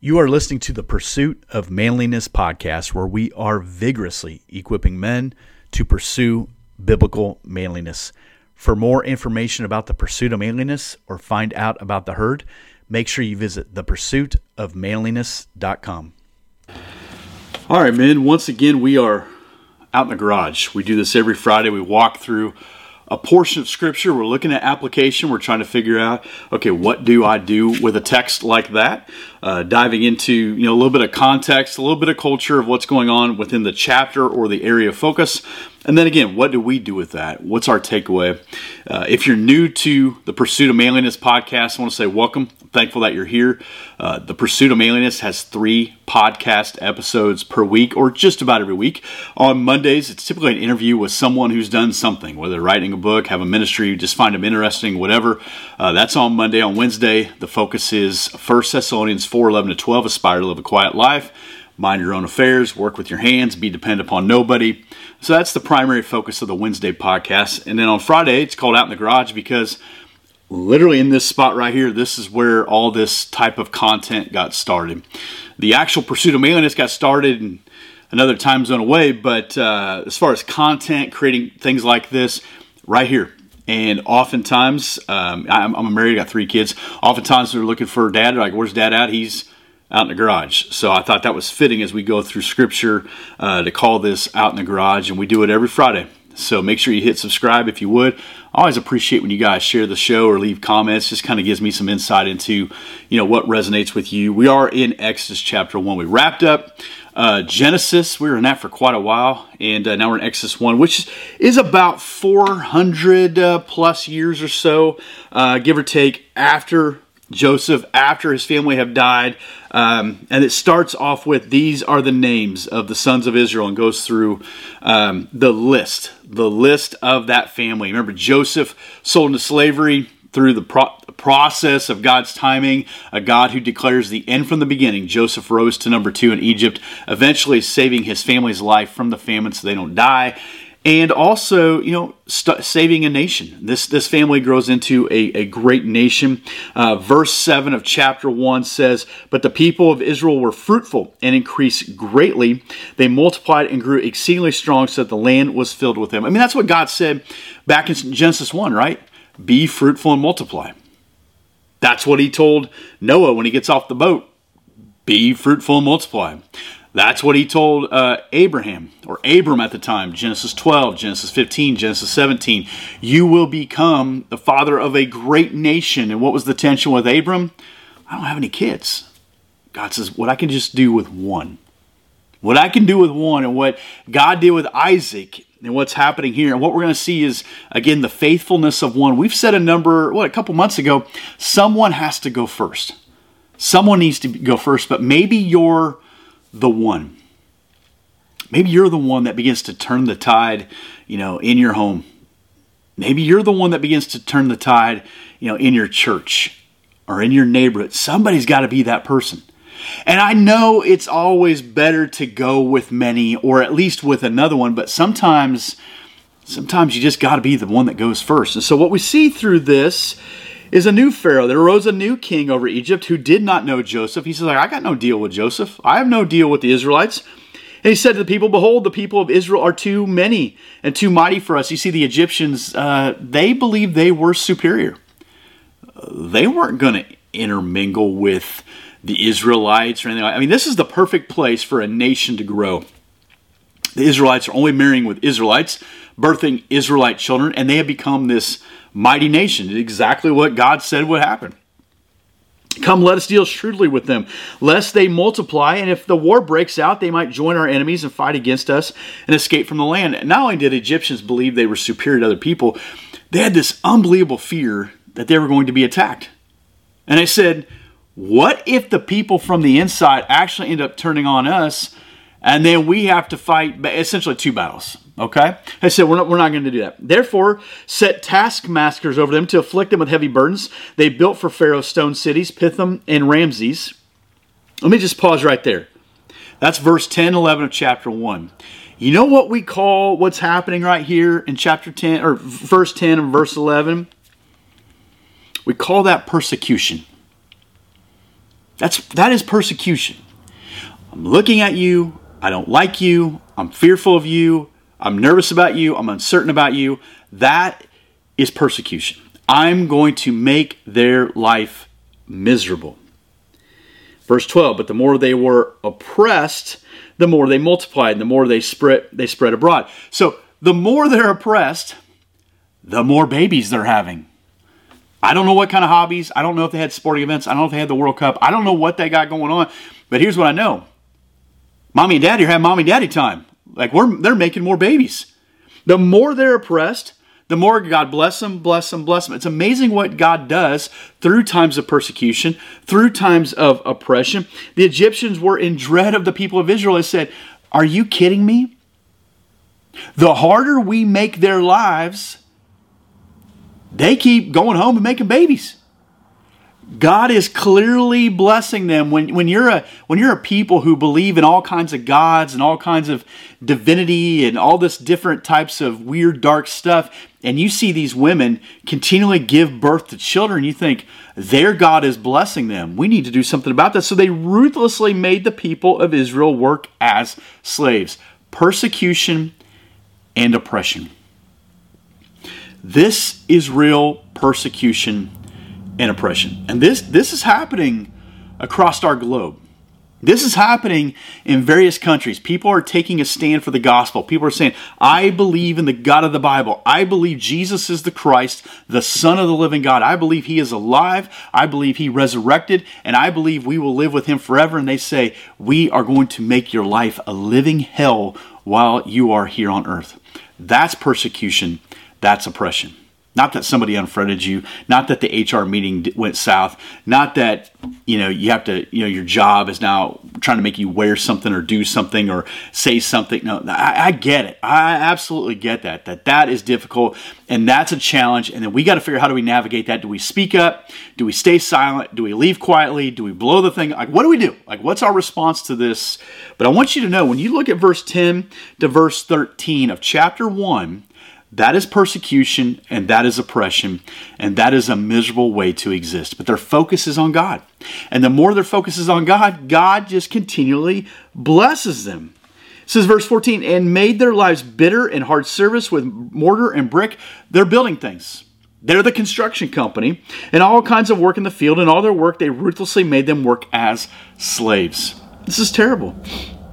You are listening to the Pursuit of Manliness podcast, where we are vigorously equipping men to pursue biblical manliness. For more information about the pursuit of manliness or find out about the herd, make sure you visit thepursuitofmanliness.com. All right, men, once again, we are out in the garage. We do this every Friday. We walk through a portion of scripture. We're looking at application. We're trying to figure out, okay, what do I do with a text like that? Uh, diving into you know a little bit of context, a little bit of culture of what's going on within the chapter or the area of focus. And then again, what do we do with that? What's our takeaway? Uh, if you're new to the Pursuit of Manliness podcast, I want to say welcome. I'm thankful that you're here. Uh, the Pursuit of Manliness has three podcast episodes per week, or just about every week. On Mondays, it's typically an interview with someone who's done something, whether writing a book, have a ministry, just find them interesting, whatever. Uh, that's on Monday. On Wednesday, the focus is 1 Thessalonians 4 11 to 12, aspire to live a quiet life mind your own affairs, work with your hands, be dependent upon nobody. So that's the primary focus of the Wednesday podcast. And then on Friday, it's called Out in the Garage because literally in this spot right here, this is where all this type of content got started. The actual pursuit of manliness got started in another time zone away, but uh, as far as content, creating things like this, right here. And oftentimes, um, I'm, I'm married, got three kids. Oftentimes, they're looking for dad. They're like, "Where's dad at?" He's out in the garage. So I thought that was fitting as we go through scripture uh, to call this out in the garage, and we do it every Friday. So make sure you hit subscribe if you would. I always appreciate when you guys share the show or leave comments. Just kind of gives me some insight into, you know, what resonates with you. We are in Exodus chapter one. We wrapped up uh, Genesis. We were in that for quite a while, and uh, now we're in Exodus one, which is about 400 uh, plus years or so, uh, give or take, after Joseph after his family have died. Um, and it starts off with these are the names of the sons of Israel and goes through um, the list, the list of that family. Remember, Joseph sold into slavery through the pro- process of God's timing, a God who declares the end from the beginning. Joseph rose to number two in Egypt, eventually saving his family's life from the famine so they don't die and also you know st- saving a nation. This this family grows into a, a great nation. Uh, verse 7 of chapter 1 says but the people of israel were fruitful and increased greatly. They multiplied and grew exceedingly strong so that the land was filled with them. I mean that's what god said back in genesis 1 right? Be fruitful and multiply. That's what he told noah when he gets off the boat. Be fruitful and multiply that's what he told uh, Abraham, or Abram at the time, Genesis 12, Genesis 15, Genesis 17. You will become the father of a great nation. And what was the tension with Abram? I don't have any kids. God says, What I can just do with one. What I can do with one, and what God did with Isaac, and what's happening here. And what we're going to see is, again, the faithfulness of one. We've said a number, what, a couple months ago, someone has to go first. Someone needs to go first, but maybe you're the one. Maybe you're the one that begins to turn the tide, you know, in your home. Maybe you're the one that begins to turn the tide, you know, in your church or in your neighborhood. Somebody's got to be that person. And I know it's always better to go with many or at least with another one, but sometimes sometimes you just got to be the one that goes first. And so what we see through this is a new Pharaoh. There arose a new king over Egypt who did not know Joseph. He says, I got no deal with Joseph. I have no deal with the Israelites. And he said to the people, Behold, the people of Israel are too many and too mighty for us. You see, the Egyptians, uh, they believed they were superior. They weren't going to intermingle with the Israelites or anything I mean, this is the perfect place for a nation to grow. The Israelites are only marrying with Israelites, birthing Israelite children, and they have become this mighty nation. Exactly what God said would happen. Come, let us deal shrewdly with them, lest they multiply, and if the war breaks out, they might join our enemies and fight against us and escape from the land. Not only did Egyptians believe they were superior to other people, they had this unbelievable fear that they were going to be attacked. And they said, What if the people from the inside actually end up turning on us, and then we have to fight essentially two battles? Okay? I said, we're not, we're not going to do that. Therefore, set taskmasters over them to afflict them with heavy burdens. They built for Pharaoh stone cities, Pithom and Ramses. Let me just pause right there. That's verse 10, 11 of chapter 1. You know what we call what's happening right here in chapter 10, or verse 10 and verse 11? We call that persecution. That's that is persecution. I'm looking at you, I don't like you, I'm fearful of you, I'm nervous about you, I'm uncertain about you. That is persecution. I'm going to make their life miserable. Verse 12, but the more they were oppressed, the more they multiplied, the more they spread they spread abroad. So the more they're oppressed, the more babies they're having. I don't know what kind of hobbies. I don't know if they had sporting events. I don't know if they had the World Cup. I don't know what they got going on. But here's what I know. Mommy and daddy are having mommy and daddy time. Like we're they're making more babies. The more they're oppressed, the more God bless them, bless them, bless them. It's amazing what God does through times of persecution, through times of oppression. The Egyptians were in dread of the people of Israel. They said, Are you kidding me? The harder we make their lives, they keep going home and making babies. God is clearly blessing them. When, when you're a when you're a people who believe in all kinds of gods and all kinds of divinity and all this different types of weird dark stuff and you see these women continually give birth to children you think their God is blessing them. We need to do something about this. So they ruthlessly made the people of Israel work as slaves. Persecution and oppression. This is real persecution and oppression. And this this is happening across our globe. This is happening in various countries. People are taking a stand for the gospel. People are saying, I believe in the God of the Bible. I believe Jesus is the Christ, the Son of the living God. I believe He is alive. I believe He resurrected. And I believe we will live with Him forever. And they say, We are going to make your life a living hell while you are here on earth. That's persecution. That's oppression. Not that somebody unfriended you, not that the HR meeting went south, not that you know you have to you know your job is now trying to make you wear something or do something or say something. No, I, I get it. I absolutely get that. That that is difficult and that's a challenge. And then we got to figure out how do we navigate that? Do we speak up? Do we stay silent? Do we leave quietly? Do we blow the thing? Like what do we do? Like what's our response to this? But I want you to know when you look at verse 10 to verse 13 of chapter 1 that is persecution and that is oppression and that is a miserable way to exist. But their focus is on God. And the more their focus is on God, God just continually blesses them. It says verse 14, and made their lives bitter and hard service with mortar and brick. They're building things. They're the construction company, and all kinds of work in the field, and all their work they ruthlessly made them work as slaves. This is terrible.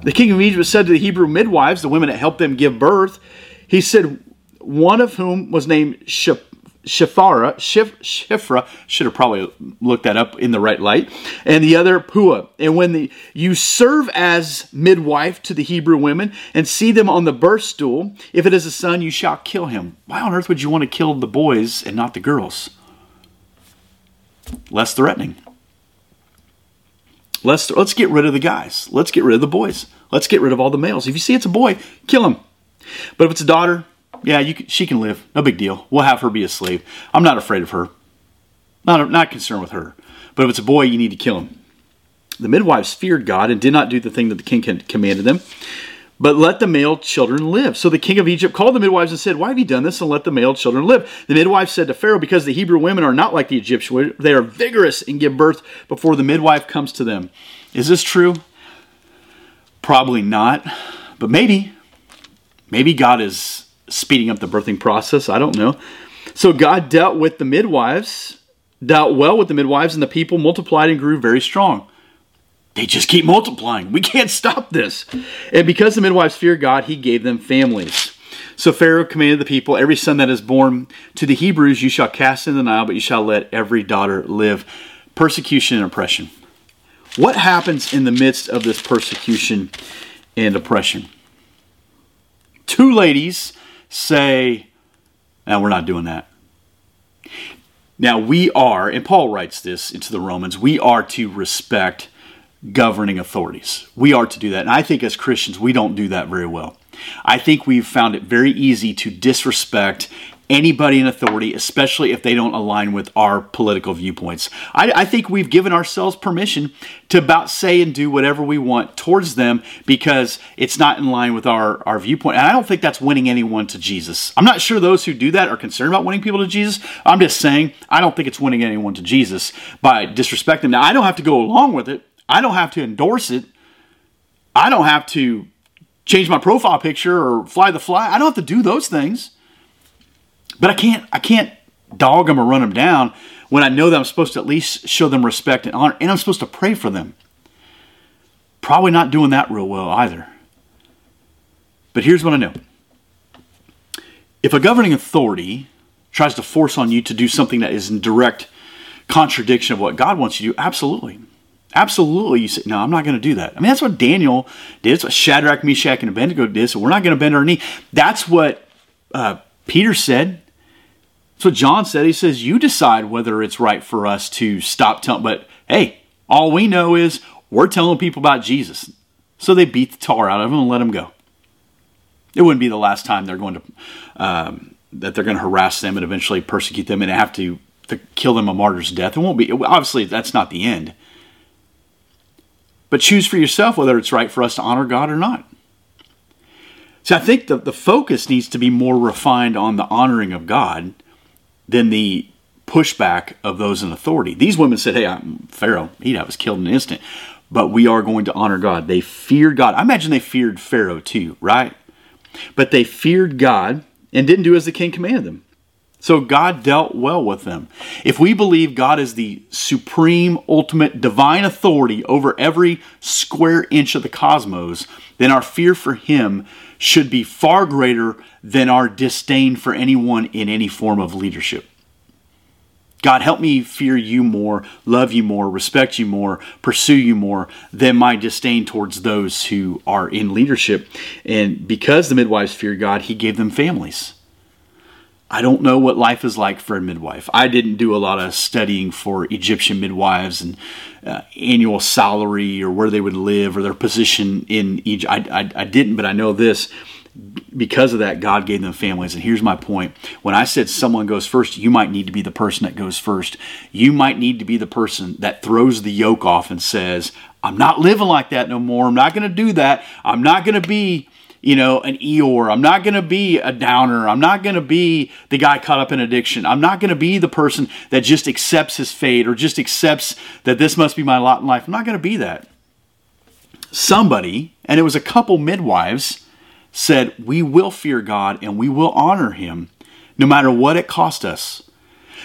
The king of Egypt said to the Hebrew midwives, the women that helped them give birth, he said, one of whom was named Shiphrah. Shif, Shifra, should have probably looked that up in the right light, and the other Pua. And when the, you serve as midwife to the Hebrew women and see them on the birth stool, if it is a son, you shall kill him. Why on earth would you want to kill the boys and not the girls? Less threatening. Let's, let's get rid of the guys. Let's get rid of the boys. Let's get rid of all the males. If you see it's a boy, kill him. But if it's a daughter, yeah, you can, she can live. No big deal. We'll have her be a slave. I'm not afraid of her. Not, not concerned with her. But if it's a boy, you need to kill him. The midwives feared God and did not do the thing that the king commanded them, but let the male children live. So the king of Egypt called the midwives and said, Why have you done this and let the male children live? The midwives said to Pharaoh, Because the Hebrew women are not like the Egyptian, they are vigorous and give birth before the midwife comes to them. Is this true? Probably not, but maybe. Maybe God is speeding up the birthing process. I don't know. So God dealt with the midwives, dealt well with the midwives, and the people multiplied and grew very strong. They just keep multiplying. We can't stop this. And because the midwives feared God, he gave them families. So Pharaoh commanded the people, Every son that is born to the Hebrews you shall cast in the Nile, but you shall let every daughter live. Persecution and oppression. What happens in the midst of this persecution and oppression? Two ladies say, now we're not doing that. Now we are, and Paul writes this into the Romans, we are to respect governing authorities. We are to do that. And I think as Christians, we don't do that very well. I think we've found it very easy to disrespect anybody in authority, especially if they don't align with our political viewpoints. I, I, think we've given ourselves permission to about say and do whatever we want towards them because it's not in line with our, our viewpoint. And I don't think that's winning anyone to Jesus. I'm not sure those who do that are concerned about winning people to Jesus. I'm just saying I don't think it's winning anyone to Jesus by disrespecting. Now, I don't have to go along with it, I don't have to endorse it, I don't have to change my profile picture or fly the fly. I don't have to do those things. But I can't I can't dog them or run them down when I know that I'm supposed to at least show them respect and honor, and I'm supposed to pray for them. Probably not doing that real well either. But here's what I know. If a governing authority tries to force on you to do something that is in direct contradiction of what God wants you to do, absolutely. Absolutely, you say, no, I'm not going to do that. I mean, that's what Daniel did. That's what Shadrach, Meshach, and Abednego did. So we're not going to bend our knee. That's what uh, Peter said. What John said. He says, You decide whether it's right for us to stop telling. But hey, all we know is we're telling people about Jesus. So they beat the tar out of him and let him go. It wouldn't be the last time they're going to um, that they're going to harass them and eventually persecute them and have to, to kill them a martyr's death. It won't be. Obviously, that's not the end. But choose for yourself whether it's right for us to honor God or not. So I think the, the focus needs to be more refined on the honoring of God than the pushback of those in authority. These women said, Hey, I'm Pharaoh, he'd have us killed in an instant, but we are going to honor God. They feared God. I imagine they feared Pharaoh too, right? But they feared God and didn't do as the king commanded them. So God dealt well with them. If we believe God is the supreme, ultimate, divine authority over every square inch of the cosmos, then our fear for Him should be far greater than our disdain for anyone in any form of leadership. God, help me fear you more, love you more, respect you more, pursue you more than my disdain towards those who are in leadership. And because the midwives feared God, He gave them families. I don't know what life is like for a midwife. I didn't do a lot of studying for Egyptian midwives and uh, annual salary or where they would live or their position in Egypt. I, I, I didn't, but I know this. Because of that, God gave them families. And here's my point. When I said someone goes first, you might need to be the person that goes first. You might need to be the person that throws the yoke off and says, I'm not living like that no more. I'm not going to do that. I'm not going to be you know, an Eeyore. I'm not going to be a downer. I'm not going to be the guy caught up in addiction. I'm not going to be the person that just accepts his fate or just accepts that this must be my lot in life. I'm not going to be that. Somebody, and it was a couple midwives, said, We will fear God and we will honor him no matter what it cost us.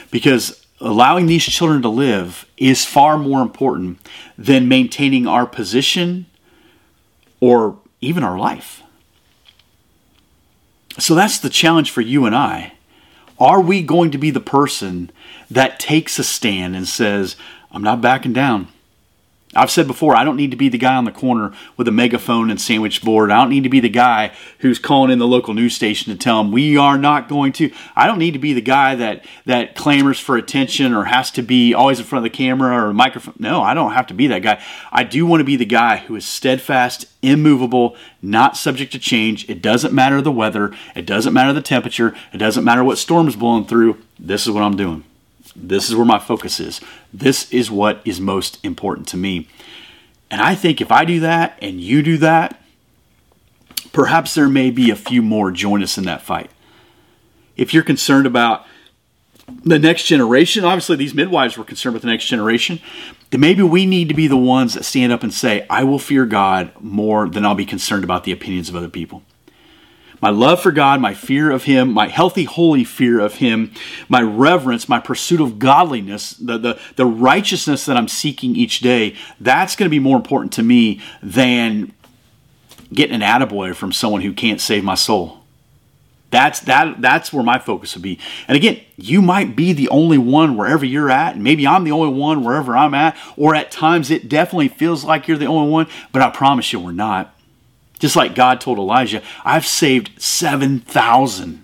Because allowing these children to live is far more important than maintaining our position or even our life. So that's the challenge for you and I. Are we going to be the person that takes a stand and says, I'm not backing down? I've said before, I don't need to be the guy on the corner with a megaphone and sandwich board. I don't need to be the guy who's calling in the local news station to tell them we are not going to. I don't need to be the guy that that clamors for attention or has to be always in front of the camera or microphone. No, I don't have to be that guy. I do want to be the guy who is steadfast, immovable, not subject to change. It doesn't matter the weather. It doesn't matter the temperature. It doesn't matter what storm's blowing through. This is what I'm doing. This is where my focus is. This is what is most important to me. And I think if I do that and you do that, perhaps there may be a few more join us in that fight. If you're concerned about the next generation, obviously these midwives were concerned with the next generation, then maybe we need to be the ones that stand up and say, I will fear God more than I'll be concerned about the opinions of other people my love for God, my fear of Him, my healthy, holy fear of Him, my reverence, my pursuit of godliness, the, the, the righteousness that I'm seeking each day, that's going to be more important to me than getting an attaboy from someone who can't save my soul. That's that that's where my focus would be. And again, you might be the only one wherever you're at, and maybe I'm the only one wherever I'm at, or at times it definitely feels like you're the only one, but I promise you we're not. Just like God told Elijah, I've saved 7,000.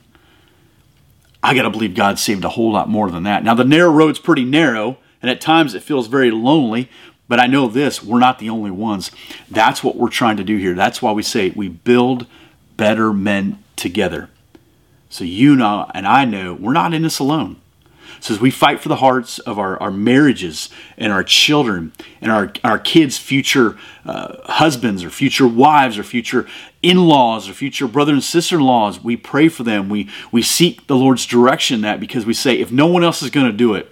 I got to believe God saved a whole lot more than that. Now, the narrow road's pretty narrow, and at times it feels very lonely, but I know this we're not the only ones. That's what we're trying to do here. That's why we say we build better men together. So you know, and I know, we're not in this alone. So as we fight for the hearts of our, our marriages and our children and our, our kids' future uh, husbands or future wives or future in-laws or future brother and sister-in-laws, we pray for them. We, we seek the Lord's direction in that because we say, if no one else is going to do it,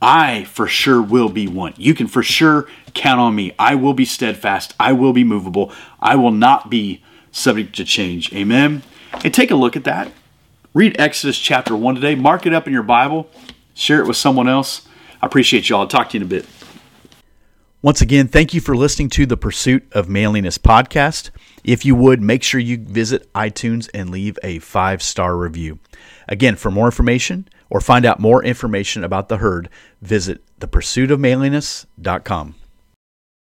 I for sure will be one. You can for sure count on me. I will be steadfast. I will be movable. I will not be subject to change. Amen. And take a look at that. Read Exodus chapter 1 today. Mark it up in your Bible. Share it with someone else. I appreciate y'all. I'll talk to you in a bit. Once again, thank you for listening to the Pursuit of Manliness podcast. If you would, make sure you visit iTunes and leave a five star review. Again, for more information or find out more information about the herd, visit thepursuitofmanliness.com.